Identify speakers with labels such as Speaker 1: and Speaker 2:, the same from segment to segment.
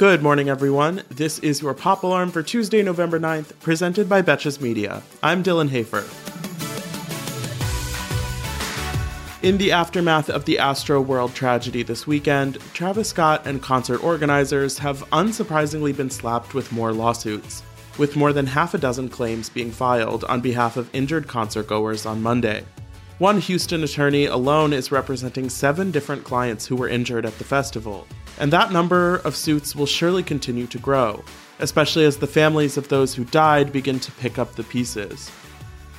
Speaker 1: Good morning, everyone. This is your Pop Alarm for Tuesday, November 9th, presented by Betches Media. I'm Dylan Hafer. In the aftermath of the Astroworld tragedy this weekend, Travis Scott and concert organizers have unsurprisingly been slapped with more lawsuits, with more than half a dozen claims being filed on behalf of injured concertgoers on Monday. One Houston attorney alone is representing seven different clients who were injured at the festival, and that number of suits will surely continue to grow, especially as the families of those who died begin to pick up the pieces.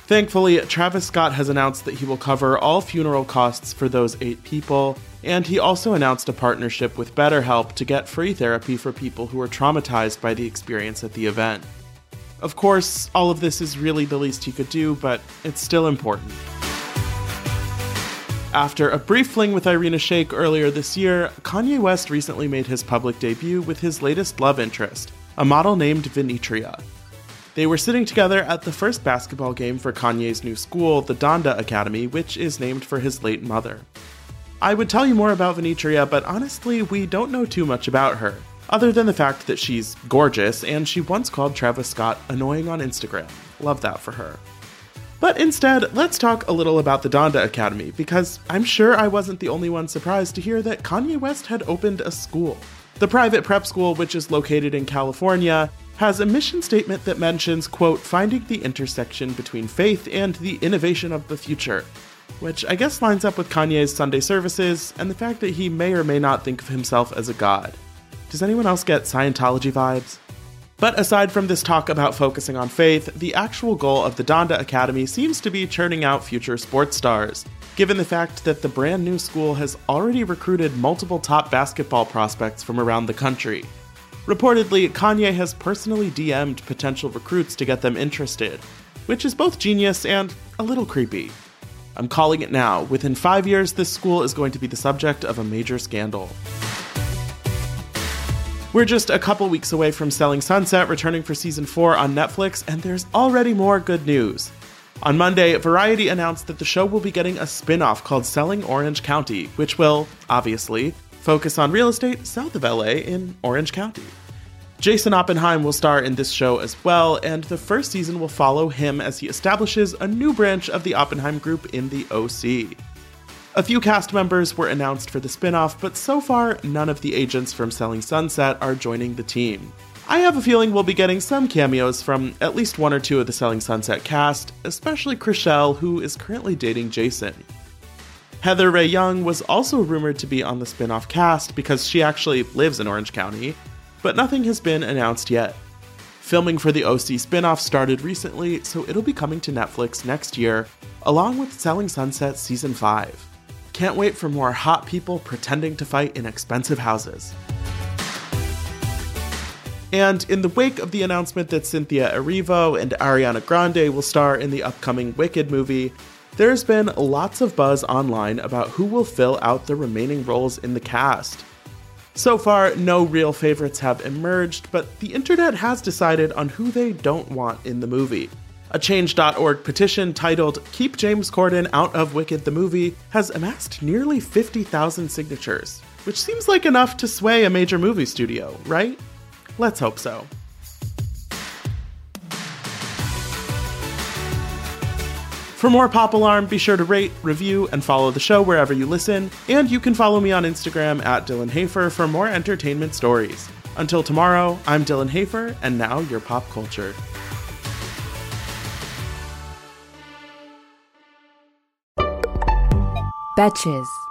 Speaker 1: Thankfully, Travis Scott has announced that he will cover all funeral costs for those eight people, and he also announced a partnership with BetterHelp to get free therapy for people who are traumatized by the experience at the event. Of course, all of this is really the least he could do, but it's still important. After a brief fling with Irina Shayk earlier this year, Kanye West recently made his public debut with his latest love interest, a model named Vinetria. They were sitting together at the first basketball game for Kanye's new school, the Donda Academy, which is named for his late mother. I would tell you more about Vinetria, but honestly, we don't know too much about her, other than the fact that she's gorgeous and she once called Travis Scott annoying on Instagram. Love that for her. But instead, let's talk a little about the Donda Academy, because I'm sure I wasn't the only one surprised to hear that Kanye West had opened a school. The private prep school, which is located in California, has a mission statement that mentions, quote, finding the intersection between faith and the innovation of the future, which I guess lines up with Kanye's Sunday services and the fact that he may or may not think of himself as a god. Does anyone else get Scientology vibes? But aside from this talk about focusing on faith, the actual goal of the Donda Academy seems to be churning out future sports stars, given the fact that the brand new school has already recruited multiple top basketball prospects from around the country. Reportedly, Kanye has personally DM'd potential recruits to get them interested, which is both genius and a little creepy. I'm calling it now. Within five years, this school is going to be the subject of a major scandal. We're just a couple weeks away from Selling Sunset returning for season 4 on Netflix, and there's already more good news. On Monday, Variety announced that the show will be getting a spin off called Selling Orange County, which will, obviously, focus on real estate south of LA in Orange County. Jason Oppenheim will star in this show as well, and the first season will follow him as he establishes a new branch of the Oppenheim Group in the OC. A few cast members were announced for the spin off, but so far, none of the agents from Selling Sunset are joining the team. I have a feeling we'll be getting some cameos from at least one or two of the Selling Sunset cast, especially Chrishell, who is currently dating Jason. Heather Rae Young was also rumored to be on the spin off cast because she actually lives in Orange County, but nothing has been announced yet. Filming for the OC spin off started recently, so it'll be coming to Netflix next year, along with Selling Sunset Season 5. Can't wait for more hot people pretending to fight in expensive houses. And in the wake of the announcement that Cynthia Erivo and Ariana Grande will star in the upcoming Wicked movie, there's been lots of buzz online about who will fill out the remaining roles in the cast. So far, no real favorites have emerged, but the internet has decided on who they don't want in the movie. A Change.org petition titled Keep James Corden Out of Wicked the Movie has amassed nearly 50,000 signatures, which seems like enough to sway a major movie studio, right? Let's hope so. For more Pop Alarm, be sure to rate, review, and follow the show wherever you listen, and you can follow me on Instagram at Dylan Hafer for more entertainment stories. Until tomorrow, I'm Dylan Hafer, and now your pop culture.
Speaker 2: Betches.